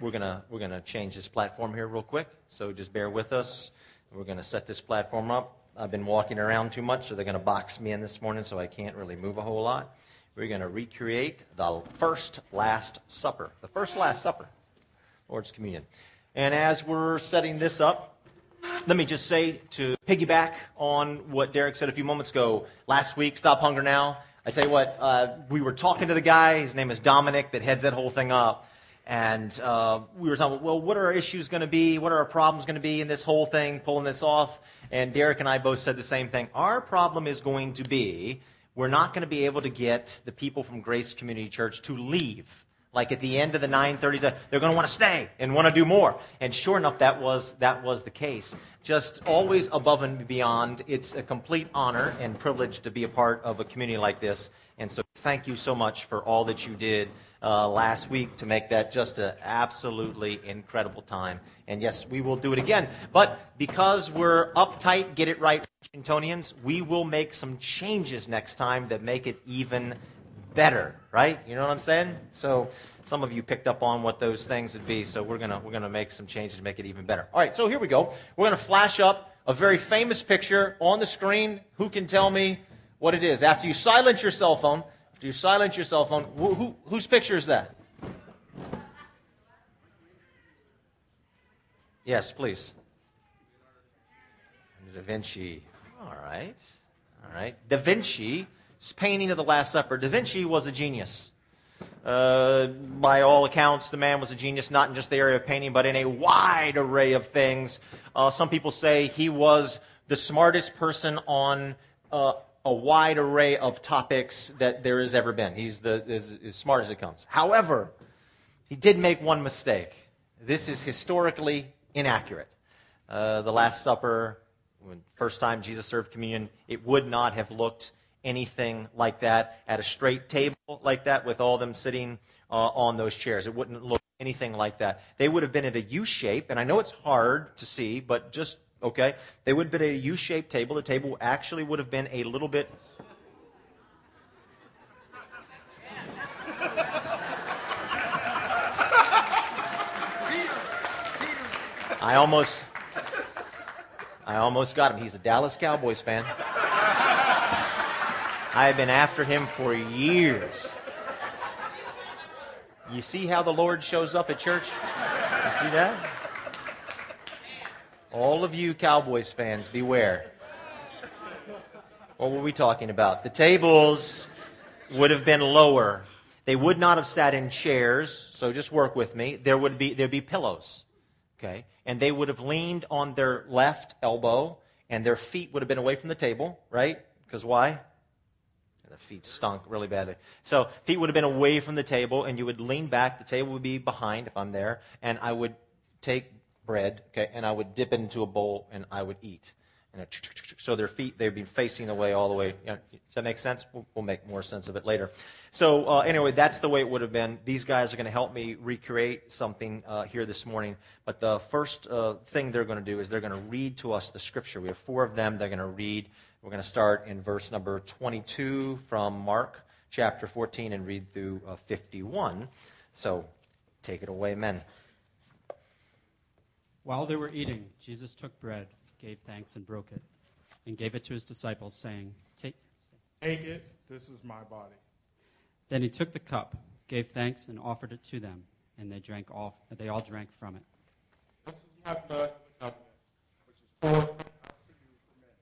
we're gonna we're gonna change this platform here real quick. So just bear with us. We're gonna set this platform up. I've been walking around too much, so they're gonna box me in this morning, so I can't really move a whole lot. We're gonna recreate the first Last Supper, the first Last Supper, Lord's Communion. And as we're setting this up, let me just say to piggyback on what Derek said a few moments ago last week, Stop Hunger Now. I tell you what, uh, we were talking to the guy. His name is Dominic that heads that whole thing up. And uh, we were talking, well, what are our issues going to be? What are our problems going to be in this whole thing, pulling this off? And Derek and I both said the same thing. Our problem is going to be we're not going to be able to get the people from Grace Community Church to leave like at the end of the 930s, they're going to want to stay and want to do more. And sure enough, that was, that was the case. Just always above and beyond. It's a complete honor and privilege to be a part of a community like this. And so thank you so much for all that you did uh, last week to make that just an absolutely incredible time. And yes, we will do it again. But because we're uptight, get it right, Washingtonians, we will make some changes next time that make it even better, right? You know what I'm saying? So some of you picked up on what those things would be, so we're gonna we're gonna make some changes to make it even better. All right, so here we go. We're gonna flash up a very famous picture on the screen. Who can tell me what it is? After you silence your cell phone, after you silence your cell phone, who, who, whose picture is that? Yes, please. Da Vinci. All right. All right. Da Vinci painting of the Last Supper. Da Vinci was a genius. Uh, by all accounts, the man was a genius, not in just the area of painting, but in a wide array of things. Uh, some people say he was the smartest person on uh, a wide array of topics that there has ever been. He's the, as, as smart as it comes. However, he did make one mistake. This is historically inaccurate. Uh, the Last Supper, when first time Jesus served communion, it would not have looked anything like that at a straight table like that with all them sitting uh, on those chairs. It wouldn't look anything like that. They would have been at a U shape, and I know it's hard to see, but just, okay, they would have been a U shaped table. The table actually would have been a little bit. I almost, I almost got him. He's a Dallas Cowboys fan. I have been after him for years. You see how the Lord shows up at church? You see that? All of you Cowboys fans, beware. What were we talking about? The tables would have been lower. They would not have sat in chairs, so just work with me. There would be there'd be pillows. Okay? And they would have leaned on their left elbow and their feet would have been away from the table, right? Because why? The feet stunk really badly. So feet would have been away from the table, and you would lean back. The table would be behind if I'm there, and I would take bread, okay, and I would dip it into a bowl, and I would eat. And so their feet they'd be facing away all the way. does that make sense? We'll, make more sense of it later. So uh, anyway, that's the way it would have been. These guys are going to help me recreate something uh, here this morning. But the first uh, thing they're going to do is they're going to read to us the scripture. We have four of them. They're going to read we're going to start in verse number 22 from Mark chapter 14 and read through uh, 51. So take it away, men. While they were eating, Jesus took bread, gave thanks, and broke it, and gave it to his disciples, saying, Take, Take it, this is my body. Then he took the cup, gave thanks, and offered it to them, and they drank off, they all drank from it. This is my blood, which is poured out for you for men.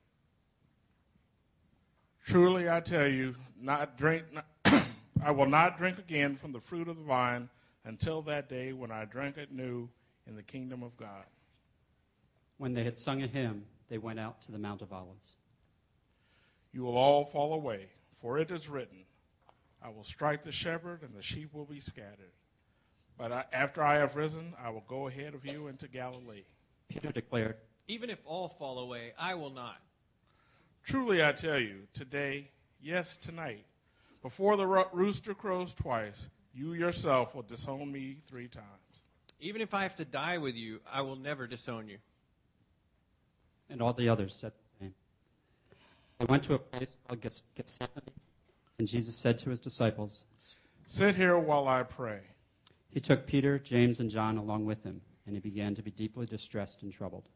Truly I tell you, not drink, not I will not drink again from the fruit of the vine until that day when I drink it new in the kingdom of God. When they had sung a hymn, they went out to the Mount of Olives. You will all fall away, for it is written, I will strike the shepherd, and the sheep will be scattered. But I, after I have risen, I will go ahead of you into Galilee. Peter declared, Even if all fall away, I will not. Truly I tell you, today, yes, tonight, before the ro- rooster crows twice, you yourself will disown me three times. Even if I have to die with you, I will never disown you. And all the others said the same. They went to a place called Gethsemane, and Jesus said to his disciples, Sit here while I pray. He took Peter, James, and John along with him, and he began to be deeply distressed and troubled.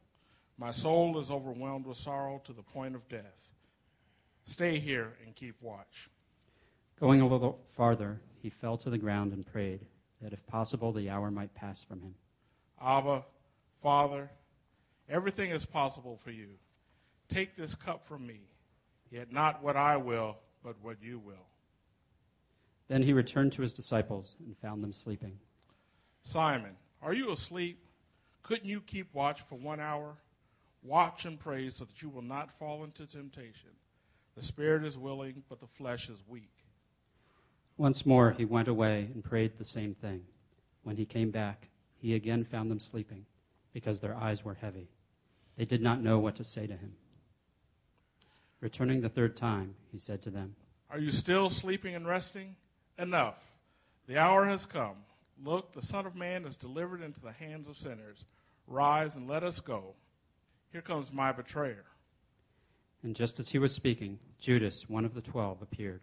My soul is overwhelmed with sorrow to the point of death. Stay here and keep watch. Going a little farther, he fell to the ground and prayed that if possible the hour might pass from him. Abba, Father, everything is possible for you. Take this cup from me, yet not what I will, but what you will. Then he returned to his disciples and found them sleeping. Simon, are you asleep? Couldn't you keep watch for one hour? Watch and pray so that you will not fall into temptation. The spirit is willing, but the flesh is weak. Once more he went away and prayed the same thing. When he came back, he again found them sleeping, because their eyes were heavy. They did not know what to say to him. Returning the third time, he said to them, Are you still sleeping and resting? Enough. The hour has come. Look, the Son of Man is delivered into the hands of sinners. Rise and let us go. Here comes my betrayer. And just as he was speaking, Judas, one of the twelve, appeared.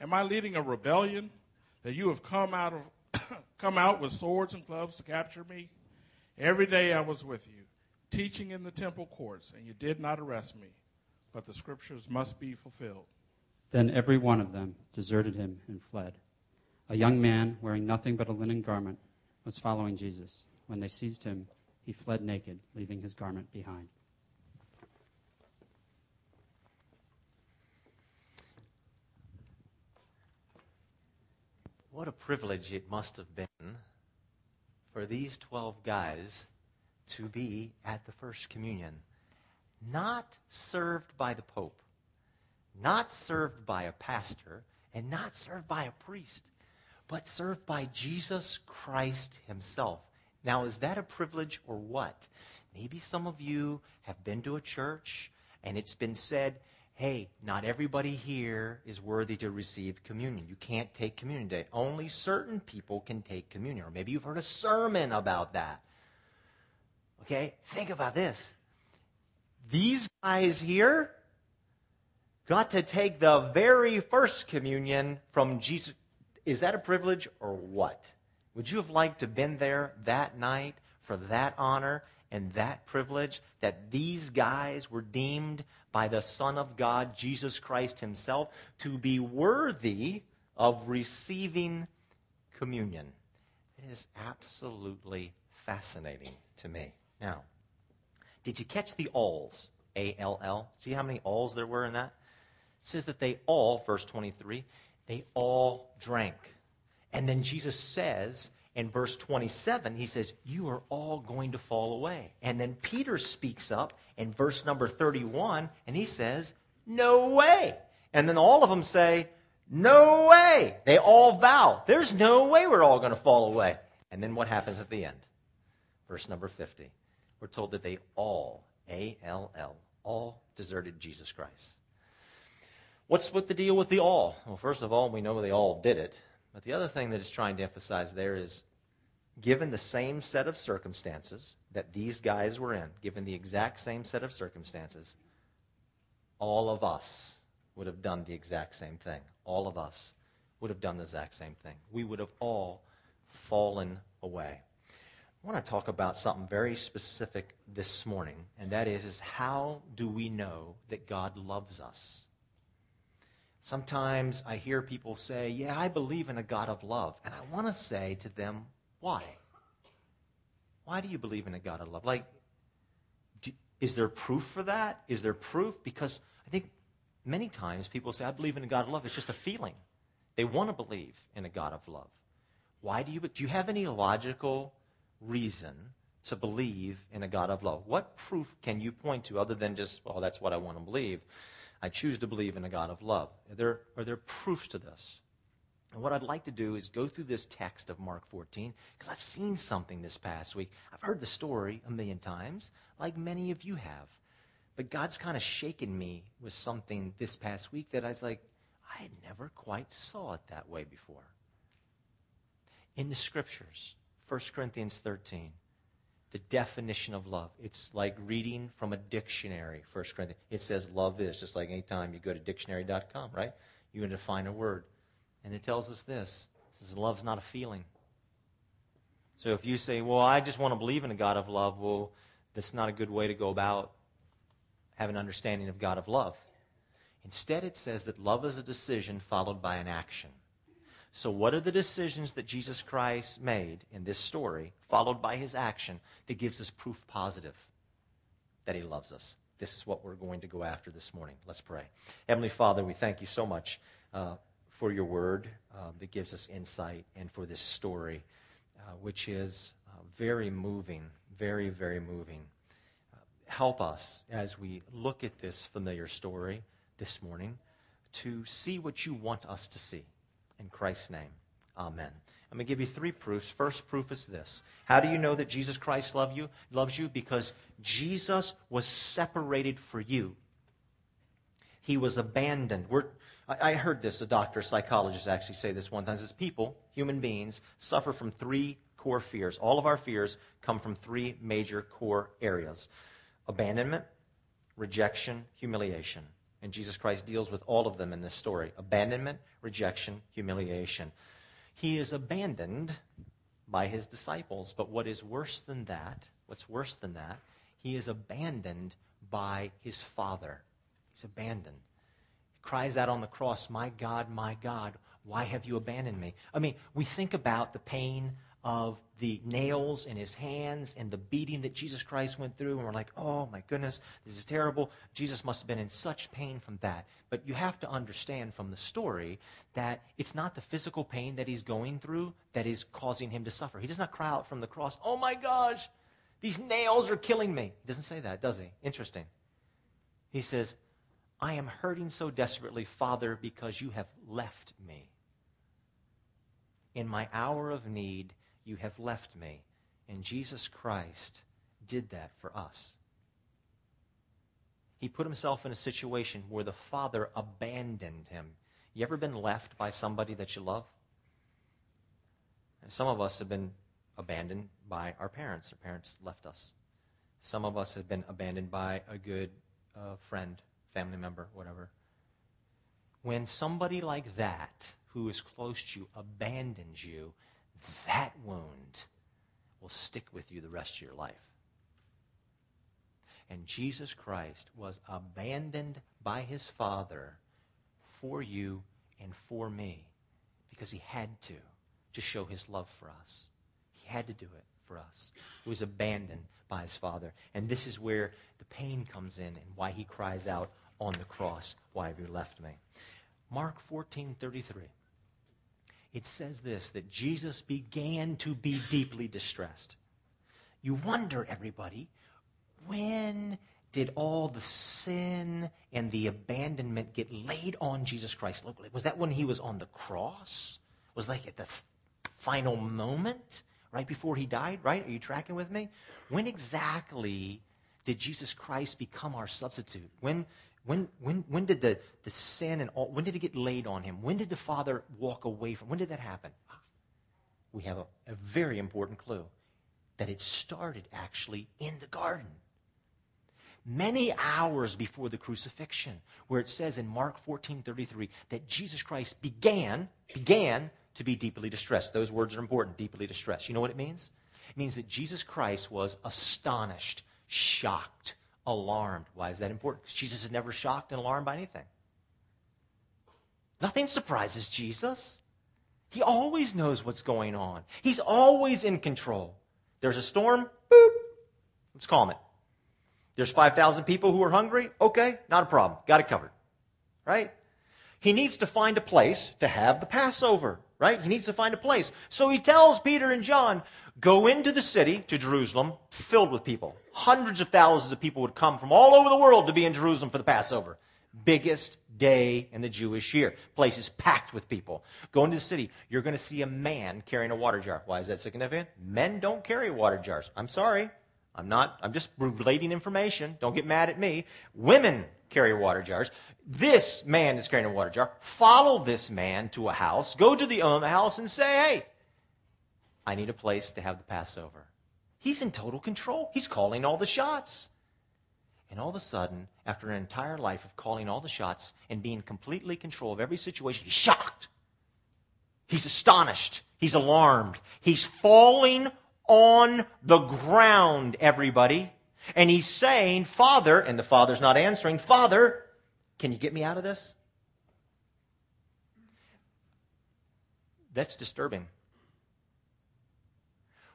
Am I leading a rebellion that you have come out of come out with swords and clubs to capture me? Every day I was with you, teaching in the temple courts, and you did not arrest me. But the scriptures must be fulfilled. Then every one of them deserted him and fled. A young man wearing nothing but a linen garment was following Jesus. When they seized him, he fled naked, leaving his garment behind. What a privilege it must have been for these 12 guys to be at the First Communion, not served by the Pope, not served by a pastor, and not served by a priest, but served by Jesus Christ Himself. Now, is that a privilege or what? Maybe some of you have been to a church and it's been said, hey, not everybody here is worthy to receive communion. You can't take communion today. Only certain people can take communion. Or maybe you've heard a sermon about that. Okay? Think about this. These guys here got to take the very first communion from Jesus. Is that a privilege or what? Would you have liked to have been there that night for that honor and that privilege that these guys were deemed by the Son of God, Jesus Christ Himself, to be worthy of receiving communion? It is absolutely fascinating to me. Now, did you catch the alls? A L L. See how many alls there were in that? It says that they all, verse 23, they all drank. And then Jesus says in verse 27, he says, You are all going to fall away. And then Peter speaks up in verse number 31, and he says, No way. And then all of them say, No way. They all vow, There's no way we're all going to fall away. And then what happens at the end? Verse number 50. We're told that they all, A L L, all deserted Jesus Christ. What's with the deal with the all? Well, first of all, we know they all did it. But the other thing that it's trying to emphasize there is given the same set of circumstances that these guys were in, given the exact same set of circumstances, all of us would have done the exact same thing. All of us would have done the exact same thing. We would have all fallen away. I want to talk about something very specific this morning, and that is, is how do we know that God loves us? Sometimes I hear people say, Yeah, I believe in a God of love. And I want to say to them, Why? Why do you believe in a God of love? Like, do, is there proof for that? Is there proof? Because I think many times people say, I believe in a God of love. It's just a feeling. They want to believe in a God of love. Why do you? Do you have any logical reason to believe in a God of love? What proof can you point to other than just, well, that's what I want to believe? I choose to believe in a God of love. Are there, are there proofs to this? And what I'd like to do is go through this text of Mark 14 because I've seen something this past week. I've heard the story a million times, like many of you have. But God's kind of shaken me with something this past week that I was like, I had never quite saw it that way before. In the scriptures, 1 Corinthians 13, the definition of love. It's like reading from a dictionary, 1 Corinthians. It says love is, just like anytime you go to dictionary.com, right? You can define a word. And it tells us this. It says love's not a feeling. So if you say, well, I just want to believe in a God of love, well, that's not a good way to go about having an understanding of God of love. Instead, it says that love is a decision followed by an action. So, what are the decisions that Jesus Christ made in this story, followed by his action, that gives us proof positive that he loves us? This is what we're going to go after this morning. Let's pray. Heavenly Father, we thank you so much uh, for your word uh, that gives us insight and for this story, uh, which is uh, very moving, very, very moving. Uh, help us as we look at this familiar story this morning to see what you want us to see. In Christ's name, amen. I'm going to give you three proofs. First proof is this. How do you know that Jesus Christ love you, loves you? Because Jesus was separated for you. He was abandoned. We're, I, I heard this, a doctor, a psychologist actually say this one time. Says people, human beings, suffer from three core fears. All of our fears come from three major core areas abandonment, rejection, humiliation. And Jesus Christ deals with all of them in this story abandonment, rejection, humiliation. He is abandoned by his disciples. But what is worse than that, what's worse than that, he is abandoned by his Father. He's abandoned. He cries out on the cross, My God, my God, why have you abandoned me? I mean, we think about the pain of the nails in his hands and the beating that Jesus Christ went through, and we're like, oh my goodness, this is terrible. Jesus must have been in such pain from that. But you have to understand from the story that it's not the physical pain that he's going through that is causing him to suffer. He does not cry out from the cross, oh my gosh, these nails are killing me. He doesn't say that, does he? Interesting. He says, I am hurting so desperately, Father, because you have left me. In my hour of need, you have left me. And Jesus Christ did that for us. He put himself in a situation where the Father abandoned him. You ever been left by somebody that you love? And some of us have been abandoned by our parents. Our parents left us. Some of us have been abandoned by a good uh, friend, family member, whatever. When somebody like that, who is close to you, abandons you, that wound will stick with you the rest of your life. And Jesus Christ was abandoned by his Father for you and for me because he had to, to show his love for us. He had to do it for us. He was abandoned by his Father. And this is where the pain comes in and why he cries out on the cross, Why have you left me? Mark 14 33 it says this that Jesus began to be deeply distressed. You wonder, everybody, when did all the sin and the abandonment get laid on Jesus Christ locally? Was that when he was on the cross? Was like at the final moment, right before he died, right? Are you tracking with me? When exactly did Jesus Christ become our substitute? When when, did the, sin and all, when did it get laid on him? When did the Father walk away from When did that happen? We have a, a very important clue that it started actually in the garden. Many hours before the crucifixion, where it says in Mark 14 33 that Jesus Christ began, began to be deeply distressed. Those words are important, deeply distressed. You know what it means? It means that Jesus Christ was astonished, shocked, alarmed. Why is that important? Because Jesus is never shocked and alarmed by anything. Nothing surprises Jesus. He always knows what's going on. He's always in control. There's a storm, boop, let's calm it. There's 5,000 people who are hungry, okay, not a problem, got it covered. Right? He needs to find a place to have the Passover, right? He needs to find a place. So he tells Peter and John, go into the city to Jerusalem filled with people. Hundreds of thousands of people would come from all over the world to be in Jerusalem for the Passover. biggest day in the Jewish year. Places packed with people. Go into the city, you're going to see a man carrying a water jar. Why is that significant? Men don't carry water jars. I'm sorry. I'm not, I'm just relating information. Don't get mad at me. Women carry water jars. This man is carrying a water jar. Follow this man to a house. Go to the owner of the house and say, hey, I need a place to have the Passover. He's in total control. He's calling all the shots. And all of a sudden, after an entire life of calling all the shots and being completely in control of every situation, he's shocked. He's astonished. He's alarmed. He's falling on the ground, everybody. And he's saying, Father, and the Father's not answering, Father, can you get me out of this? That's disturbing.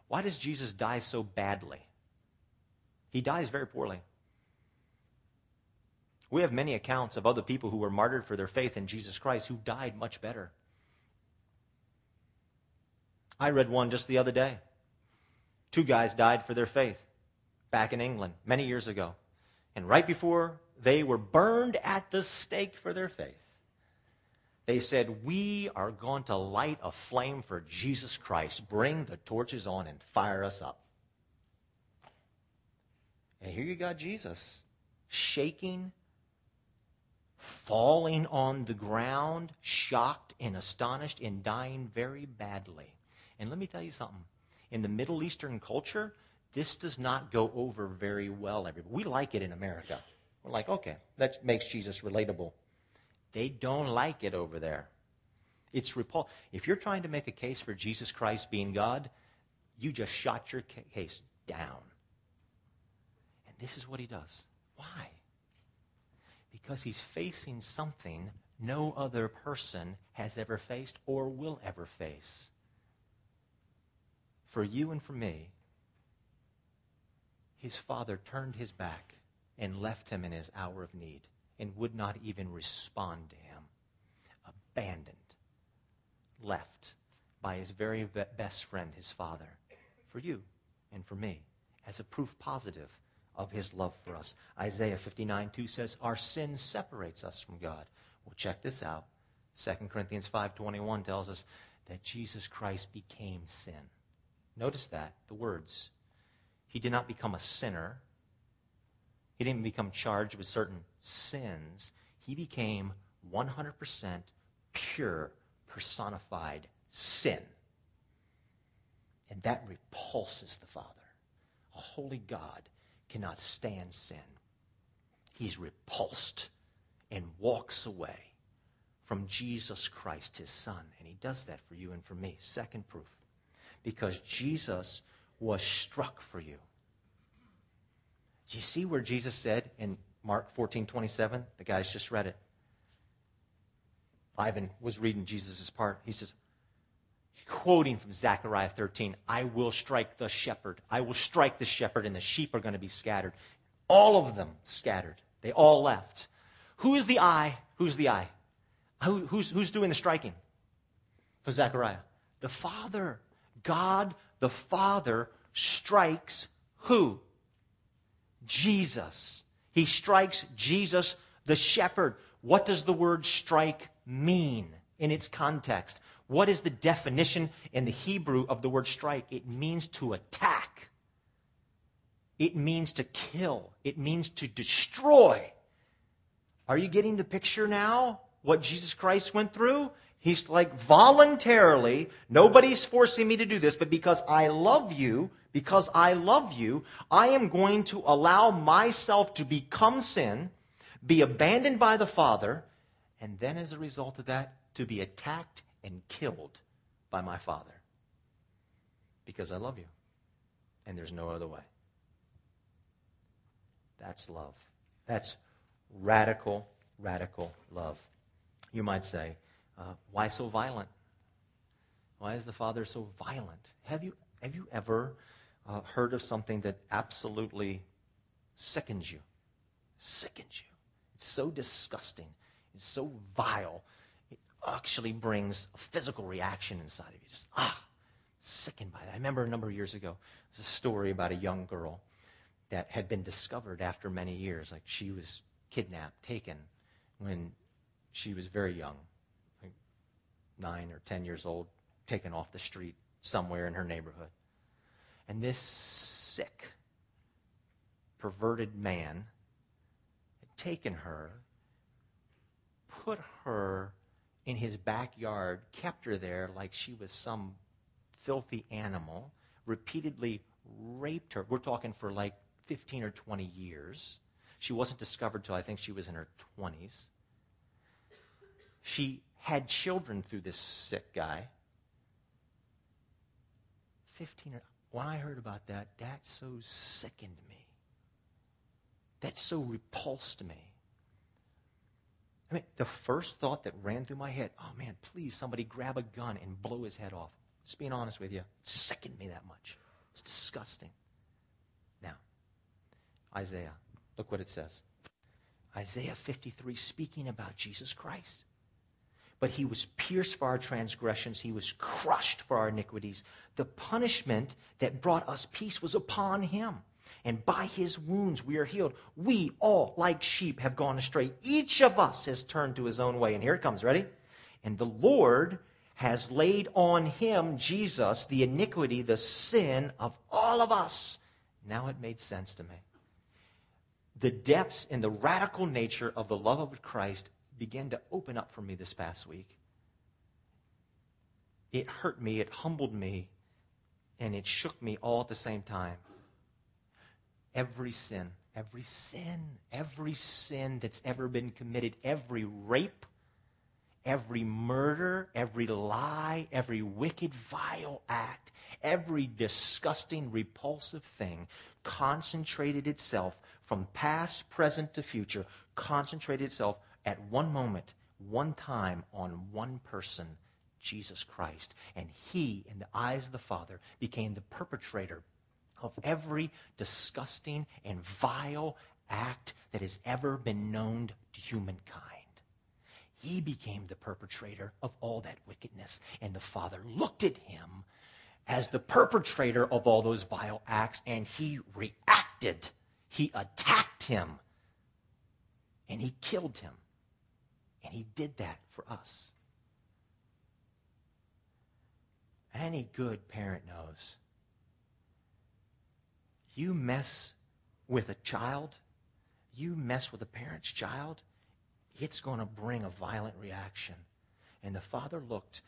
Why does Jesus die so badly? He dies very poorly. We have many accounts of other people who were martyred for their faith in Jesus Christ who died much better. I read one just the other day. Two guys died for their faith back in England many years ago. And right before they were burned at the stake for their faith, they said, We are going to light a flame for Jesus Christ. Bring the torches on and fire us up. And here you got Jesus shaking falling on the ground, shocked and astonished and dying very badly. And let me tell you something. In the Middle Eastern culture, this does not go over very well. Everybody. We like it in America. We're like, okay, that makes Jesus relatable. They don't like it over there. It's repul- If you're trying to make a case for Jesus Christ being God, you just shot your case down. And this is what he does. Why? because he's facing something no other person has ever faced or will ever face. For you and for me, his father turned his back and left him in his hour of need and would not even respond to him. Abandoned, left by his very best friend, his father, for you and for me, as a proof positive of his love for us. Isaiah 59 2 says, Our sin separates us from God. Well, check this out. 2 Corinthians 5.21 tells us that Jesus Christ became sin. Notice that, the words. He did not become a sinner. He didn't become charged with certain sins. He became 100% pure, personified sin. And that repulses the Father. A holy God cannot stand sin. He's repulsed and walks away from Jesus Christ, his Son. And he does that for you and for me. Second proof. Because Jesus was struck for you. Do you see where Jesus said in Mark 14 27? The guys just read it. Ivan was reading Jesus' part. He says, quoting from Zechariah 13 I will strike the shepherd. I will strike the shepherd, and the sheep are going to be scattered. All of them scattered. They all left. Who is the I? Who's the I? Who, who's, who's doing the striking for Zechariah? The Father. God the Father strikes who? Jesus. He strikes Jesus the shepherd. What does the word strike mean in its context? What is the definition in the Hebrew of the word strike? It means to attack. It means to kill. It means to destroy. Are you getting the picture now? What Jesus Christ went through? He's like voluntarily, nobody's forcing me to do this, but because I love you, because I love you, I am going to allow myself to become sin, be abandoned by the Father, and then as a result of that, to be attacked and killed by my Father because I love you. And there's no other way. That's love. That's radical, radical love. You might say, uh, why so violent? Why is the Father so violent? Have you, have you ever uh, heard of something that absolutely sickens you? Sickens you. It's so disgusting. It's so vile It actually brings a physical reaction inside of you. Just, ah, sickened by that. I remember a number of years ago, there's a story about a young girl that had been discovered after many years. Like she was kidnapped, taken, when she was very young, like nine or ten years old, taken off the street somewhere in her neighborhood. And this sick, perverted man had taken her, put her in his backyard, kept her there like she was some filthy animal, repeatedly raped her. We're talking for like 15 or 20 years. She wasn't discovered till I think she was in her 20s. She had children through this sick guy. 15 or, when I heard about that, that so sickened me. That so repulsed me. I mean, the first thought that ran through my head, oh man, please somebody grab a gun and blow his head off. Just being honest with you, it sickened me that much. It's disgusting. Now, Isaiah, look what it says. Isaiah 53, speaking about Jesus Christ. But he was pierced for our transgressions, he was crushed for our iniquities. The punishment that brought us peace was upon him. And by his wounds we are healed. We all, like sheep, have gone astray. Each of us has turned to his own way. And here it comes, ready? And the Lord has laid on him, Jesus, the iniquity, the sin of all of us. Now it made sense to me. The depths and the radical nature of the love of Christ began to open up for me this past week. It hurt me, it humbled me, and it shook me all at the same time. Every sin, every sin, every sin that's ever been committed, every rape, every murder, every lie, every wicked, vile act, every disgusting, repulsive thing concentrated itself from past, present to future, concentrated itself at one moment, one time, on one person, Jesus Christ. And he, in the eyes of the Father, became the perpetrator of every disgusting and vile act that has ever been known to humankind. He became the perpetrator of all that wickedness. And the Father looked at him as the perpetrator of all those vile acts, and he reacted. He attacked him, and he killed him. He did that for us. Any good parent knows. You mess with a child, you mess with a parent's child, it's going to bring a violent reaction. And the father looked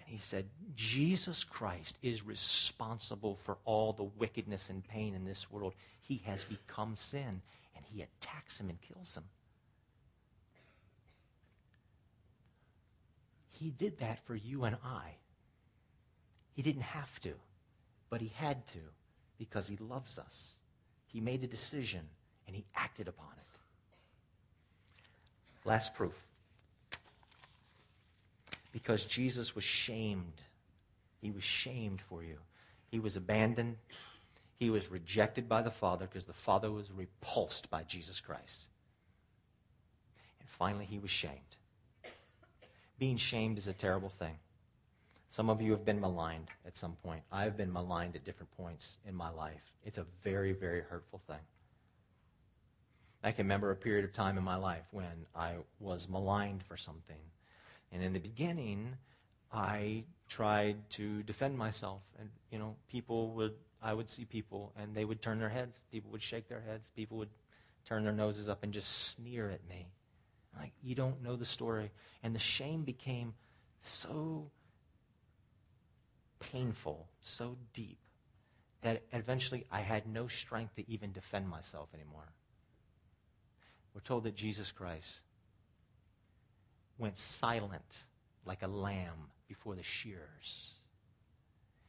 and he said, Jesus Christ is responsible for all the wickedness and pain in this world. He has become sin, and he attacks him and kills him. He did that for you and I. He didn't have to, but he had to because he loves us. He made a decision and he acted upon it. Last proof. Because Jesus was shamed. He was shamed for you. He was abandoned. He was rejected by the Father because the Father was repulsed by Jesus Christ. And finally, he was shamed. Being shamed is a terrible thing. Some of you have been maligned at some point. I've been maligned at different points in my life. It's a very, very hurtful thing. I can remember a period of time in my life when I was maligned for something. And in the beginning, I tried to defend myself. And, you know, people would, I would see people and they would turn their heads. People would shake their heads. People would turn their noses up and just sneer at me. Like, you don't know the story. And the shame became so painful, so deep, that eventually I had no strength to even defend myself anymore. We're told that Jesus Christ went silent like a lamb before the shears.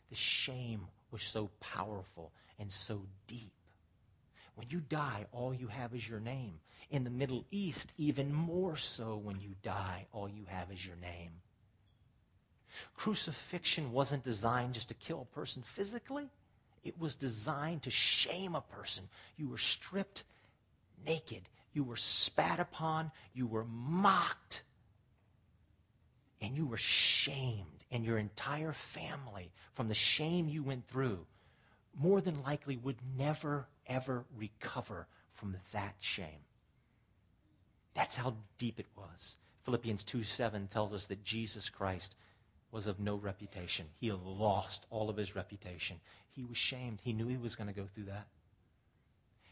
The shame was so powerful and so deep. When you die, all you have is your name. In the Middle East, even more so when you die, all you have is your name. Crucifixion wasn't designed just to kill a person physically, it was designed to shame a person. You were stripped naked, you were spat upon, you were mocked, and you were shamed, and your entire family, from the shame you went through, more than likely would never, ever recover from that shame. That's how deep it was. Philippians 2 7 tells us that Jesus Christ was of no reputation. He lost all of his reputation. He was shamed. He knew he was going to go through that.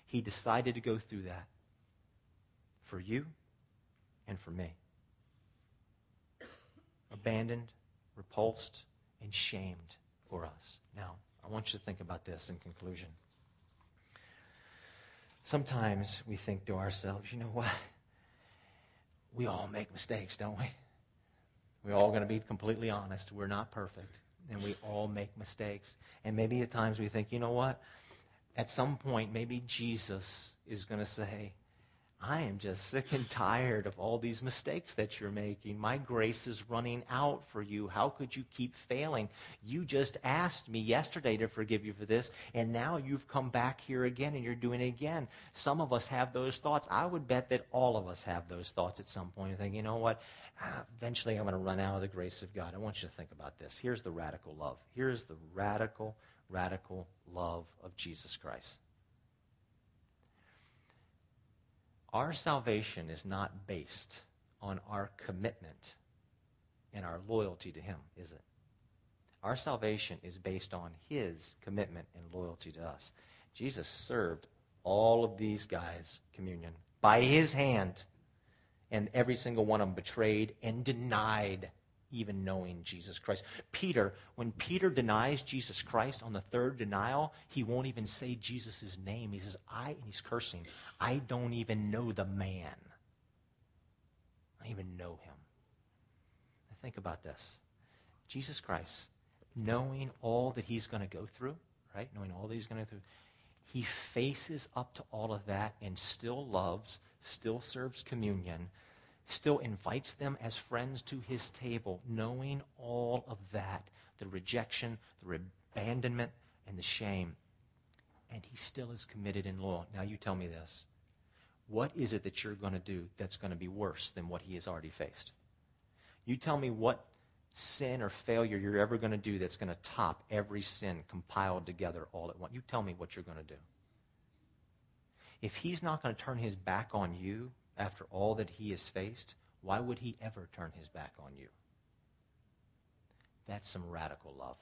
He decided to go through that for you and for me. Abandoned, repulsed, and shamed for us. Now, I want you to think about this in conclusion. Sometimes we think to ourselves, you know what? We all make mistakes, don't we? We're all going to be completely honest. We're not perfect, and we all make mistakes. And maybe at times we think, you know what? At some point, maybe Jesus is going to say, I am just sick and tired of all these mistakes that you're making. My grace is running out for you. How could you keep failing? You just asked me yesterday to forgive you for this, and now you've come back here again and you're doing it again. Some of us have those thoughts. I would bet that all of us have those thoughts at some point and think, you know what? Ah, eventually I'm going to run out of the grace of God. I want you to think about this. Here's the radical love. Here's the radical, radical love of Jesus Christ. Our salvation is not based on our commitment and our loyalty to Him, is it? Our salvation is based on His commitment and loyalty to us. Jesus served all of these guys communion by His hand, and every single one of them betrayed and denied even knowing Jesus Christ. Peter, when Peter denies Jesus Christ on the third denial, he won't even say Jesus' name. He says, I, and he's cursing, I don't even know the man. I don't even know him. Now think about this. Jesus Christ, knowing all that he's going to go through, right? Knowing all that he's going to through, he faces up to all of that and still loves, still serves communion, still invites them as friends to his table, knowing all of that the rejection, the abandonment, and the shame. And he still is committed and loyal. Now, you tell me this. What is it that you're going to do that's going to be worse than what he has already faced? You tell me what sin or failure you're ever going to do that's going to top every sin compiled together all at once. You tell me what you're going to do. If he's not going to turn his back on you after all that he has faced, why would he ever turn his back on you? That's some radical love.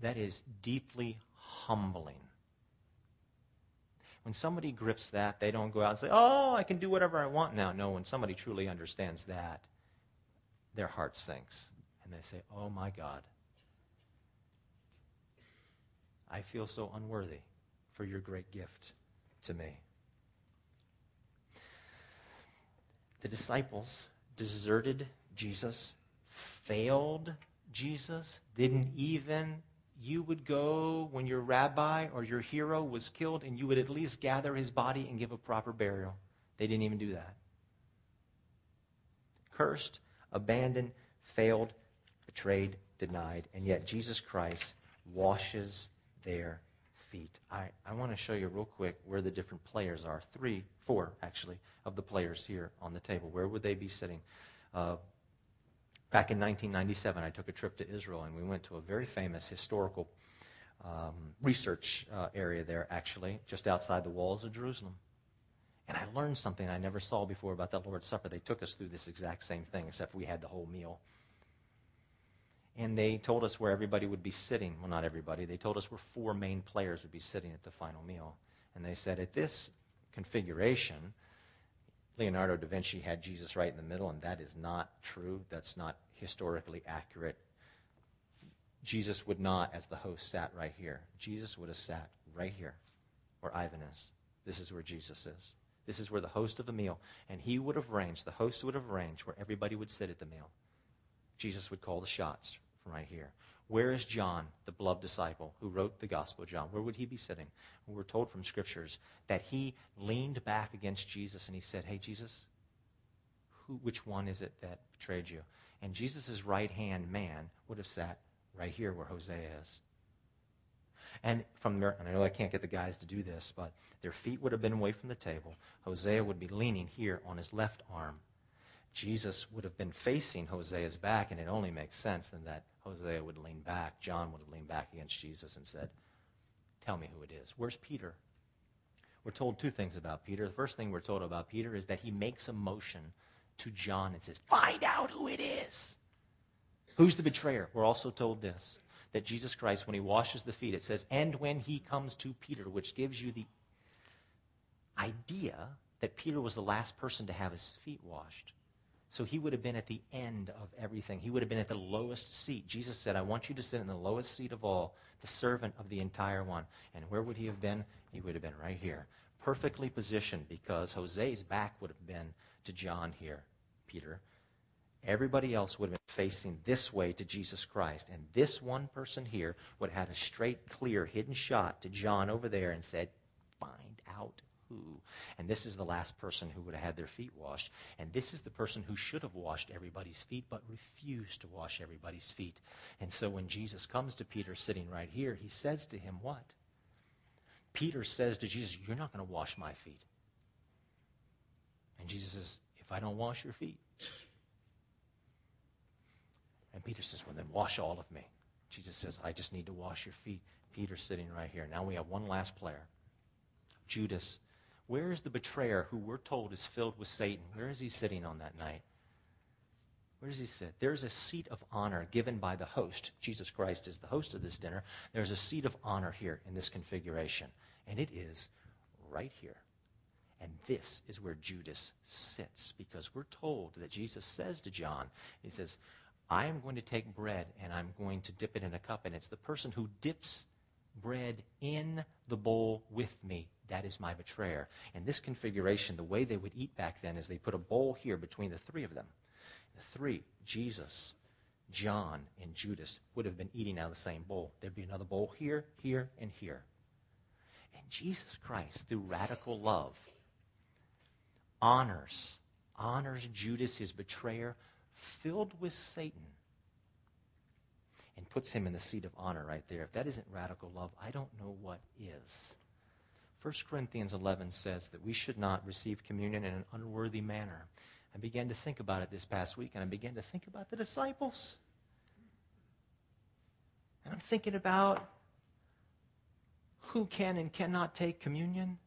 That is deeply humbling. When somebody grips that, they don't go out and say, Oh, I can do whatever I want now. No, when somebody truly understands that, their heart sinks. And they say, Oh my God, I feel so unworthy for your great gift to me. The disciples deserted Jesus, failed Jesus, didn't even. You would go when your rabbi or your hero was killed, and you would at least gather his body and give a proper burial. They didn't even do that. Cursed, abandoned, failed, betrayed, denied, and yet Jesus Christ washes their feet. I, I want to show you real quick where the different players are. Three, four, actually, of the players here on the table. Where would they be sitting? Uh, back in 1997, I took a trip to Israel, and we went to a very famous historical um, research uh, area there, actually, just outside the walls of Jerusalem. And I learned something I never saw before about that Lord's Supper. They took us through this exact same thing, except we had the whole meal and they told us where everybody would be sitting. Well, not everybody. They told us where four main players would be sitting at the final meal. And they said, at this configuration, Leonardo da Vinci had Jesus right in the middle, and that is not true. That's not historically accurate. Jesus would not, as the host, sat right here. Jesus would have sat right here where Ivan is. This is where Jesus is. This is where the host of the meal, and he would have arranged, the host would have arranged where everybody would sit at the meal. Jesus would call the shots from right here. Where is John, the beloved disciple who wrote the Gospel of John? Where would he be sitting? we're told from scriptures that he leaned back against Jesus and he said, Hey, Jesus, who, which one is it that betrayed you? And Jesus' right hand man would have sat right here where Hosea is. And from there, and I know I can't get the guys to do this, but their feet would have been away from the table. Hosea would be leaning here on his left arm. Jesus would have been facing Hosea's back, and it only makes sense then that Hosea would lean back. John would have leaned back against Jesus and said, Tell me who it is. Where's Peter? we're told two things about Peter. The first thing we're told about Peter is that he makes a motion to John and says, Find out who it is. Who's the betrayer? We're also told this that Jesus Christ, when he washes the feet, it says, and when he comes to Peter, which gives you the idea that Peter was the last person to have his feet washed. So he would have been at the end of everything. He would have been at the lowest seat. Jesus said, I want you to sit in the lowest seat of all, the servant of the entire one. And where would he have been? He would have been right here, perfectly positioned because Jose's back would have been to John here, Peter. Everybody else would have been facing this way to Jesus Christ. And this one person here would have had a straight, clear, hidden shot to John over there and said, Find out who. And this is the last person who would have had their feet washed. And this is the person who should have washed everybody's feet, but refused to wash everybody's feet. And so when Jesus comes to Peter sitting right here, he says to him, What? Peter says to Jesus, You're not going to wash my feet. And Jesus says, If I don't wash your feet, and Peter says, Well, then wash all of me. Jesus says, I just need to wash your feet. Peter's sitting right here. Now we have one last player Judas. Where is the betrayer who we're told is filled with Satan? Where is he sitting on that night? Where does he sit? There's a seat of honor given by the host. Jesus Christ is the host of this dinner. There's a seat of honor here in this configuration, and it is right here. And this is where Judas sits because we're told that Jesus says to John, He says, I am going to take bread and I'm going to dip it in a cup. And it's the person who dips bread in the bowl with me. That is my betrayer. In this configuration, the way they would eat back then is they put a bowl here between the three of them. The three, Jesus, John, and Judas, would have been eating out of the same bowl. There'd be another bowl here, here, and here. And Jesus Christ, through radical love, honors, honors Judas, his betrayer, filled with Satan and puts him in the seat of honor right there. If that isn't radical love, I don't know what is. 1 Corinthians 11 says that we should not receive communion in an unworthy manner. I began to think about it this past week, and I began to think about the disciples. And I'm thinking about who can and cannot take communion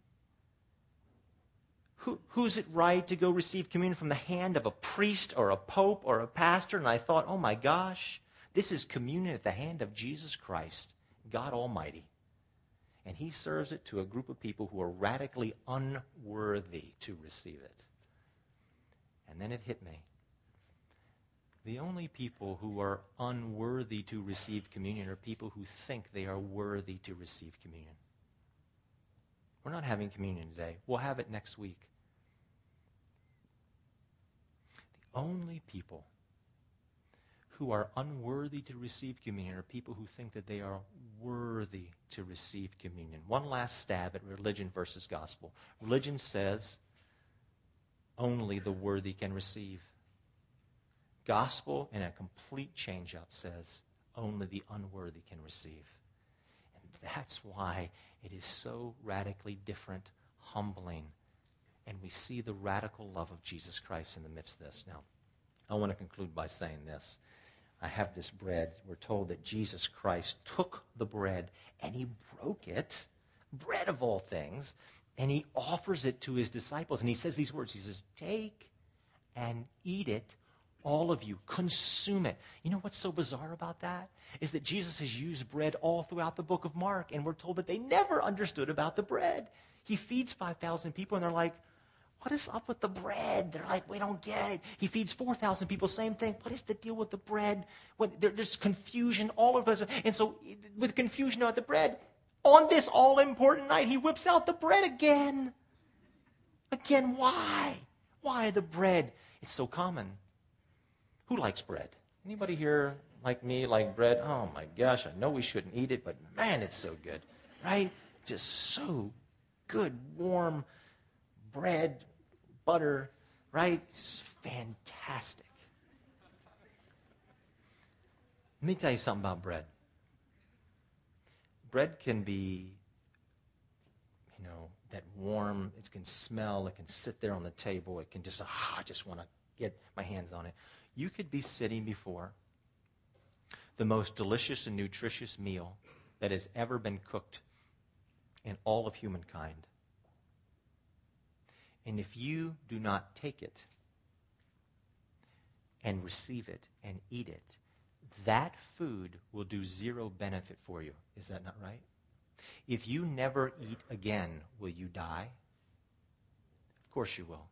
who, who's it right to go receive communion from the hand of a priest or a pope or a pastor? And I thought, oh my gosh, this is communion at the hand of Jesus Christ, God Almighty. And he serves it to a group of people who are radically unworthy to receive it. And then it hit me. The only people who are unworthy to receive communion are people who think they are worthy to receive communion. We're not having communion today. We'll have it next week. The only people who are unworthy to receive communion are people who think that they are worthy to receive communion. One last stab at religion versus gospel. Religion says only the worthy can receive. Gospel, in a complete change up, says only the unworthy can receive. And that's why it is so radically different, humbling, and we see the radical love of Jesus Christ in the midst of this. Now, I want to conclude by saying this. I have this bread. We're told that Jesus Christ took the bread and he broke it, bread of all things, and he offers it to his disciples. And he says these words He says, Take and eat it, all of you. Consume it. You know what's so bizarre about that? Is that Jesus has used bread all throughout the book of Mark, and we're told that they never understood about the bread. He feeds 5,000 people, and they're like, what is up with the bread? They're like, we don't get it. He feeds 4,000 people, same thing. What is the deal with the bread? What, there's confusion all of us. And so, with confusion about the bread, on this all important night, he whips out the bread again. Again, why? Why the bread? It's so common. Who likes bread? Anybody here like me like bread? Oh my gosh, I know we shouldn't eat it, but man, it's so good, right? Just so good, warm bread, butter, right? It's fantastic. Let me tell you something about bread. Bread can be, you know, that warm, it can smell, it can sit there on the table, it can just, ah, I just want to get my hands on it. You could be sitting before the most delicious and nutritious meal that has ever been cooked in all of humankind. And if you do not take it and receive it and eat it, that food will do zero benefit for you. Is that not right? If you never eat again, will you die? Of course you will.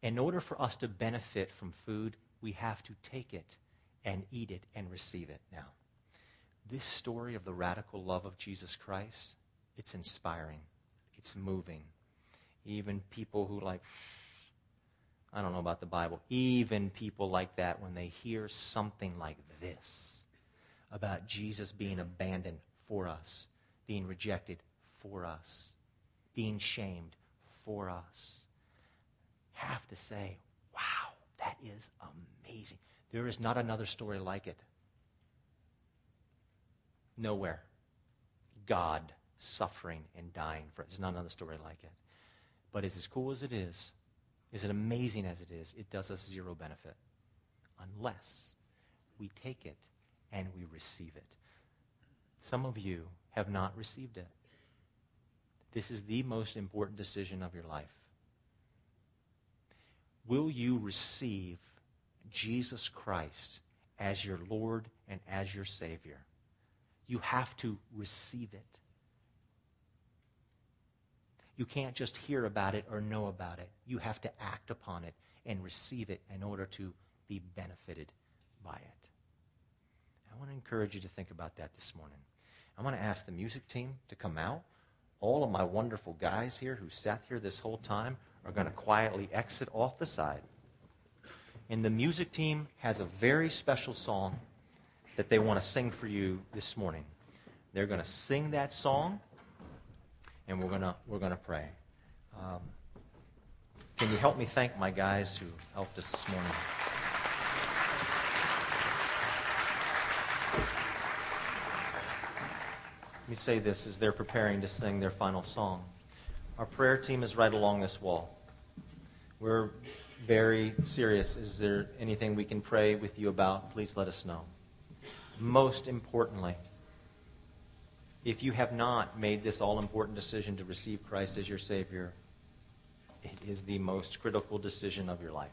In order for us to benefit from food, we have to take it and eat it and receive it. Now, this story of the radical love of Jesus Christ, it's inspiring. It's moving. Even people who like I don't know about the Bible, even people like that when they hear something like this about Jesus being abandoned for us, being rejected for us, being shamed for us, have to say, wow, that is amazing. There is not another story like it. Nowhere. God suffering and dying for us. There's not another story like it. But as cool as it is, is, as amazing as it is, it does us zero benefit unless we take it and we receive it. Some of you have not received it. This is the most important decision of your life. Will you receive Jesus Christ as your Lord and as your Savior? You have to receive it. You can't just hear about it or know about it. You have to act upon it and receive it in order to be benefited by it. I want to encourage you to think about that this morning. I want to ask the music team to come out. All of my wonderful guys here who sat here this whole time are going to quietly exit off the side. And the music team has a very special song that they want to sing for you this morning. They're going to sing that song, and we're to, we're to pray. Um, can you help me thank my guys who helped us this morning? Let me say this as they're preparing to sing their final song. Our prayer team is right along this wall. We're very serious. Is there anything we can pray with you about? Please let us know. Most importantly, if you have not made this all important decision to receive Christ as your Savior, it is the most critical decision of your life.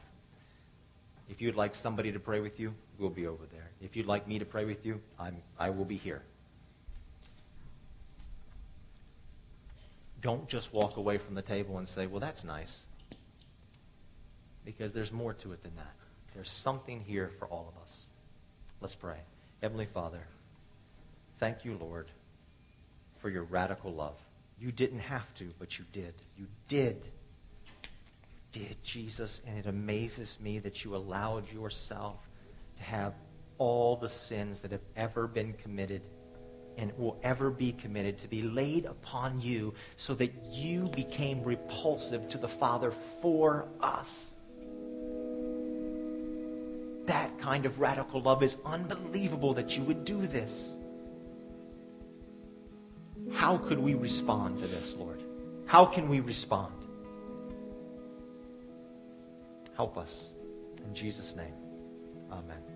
If you'd like somebody to pray with you, we'll be over there. If you'd like me to pray with you, I'm, I will be here. Don't just walk away from the table and say, well, that's nice. Because there's more to it than that. There's something here for all of us. Let's pray. Heavenly Father, thank you, Lord, for your radical love. You didn't have to, but you did. You did. You did, Jesus. And it amazes me that you allowed yourself to have all the sins that have ever been committed and will ever be committed to be laid upon you so that you became repulsive to the Father for us. That kind of radical love is unbelievable that you would do this. How could we respond to this, Lord? How can we respond? Help us. In Jesus' name, amen.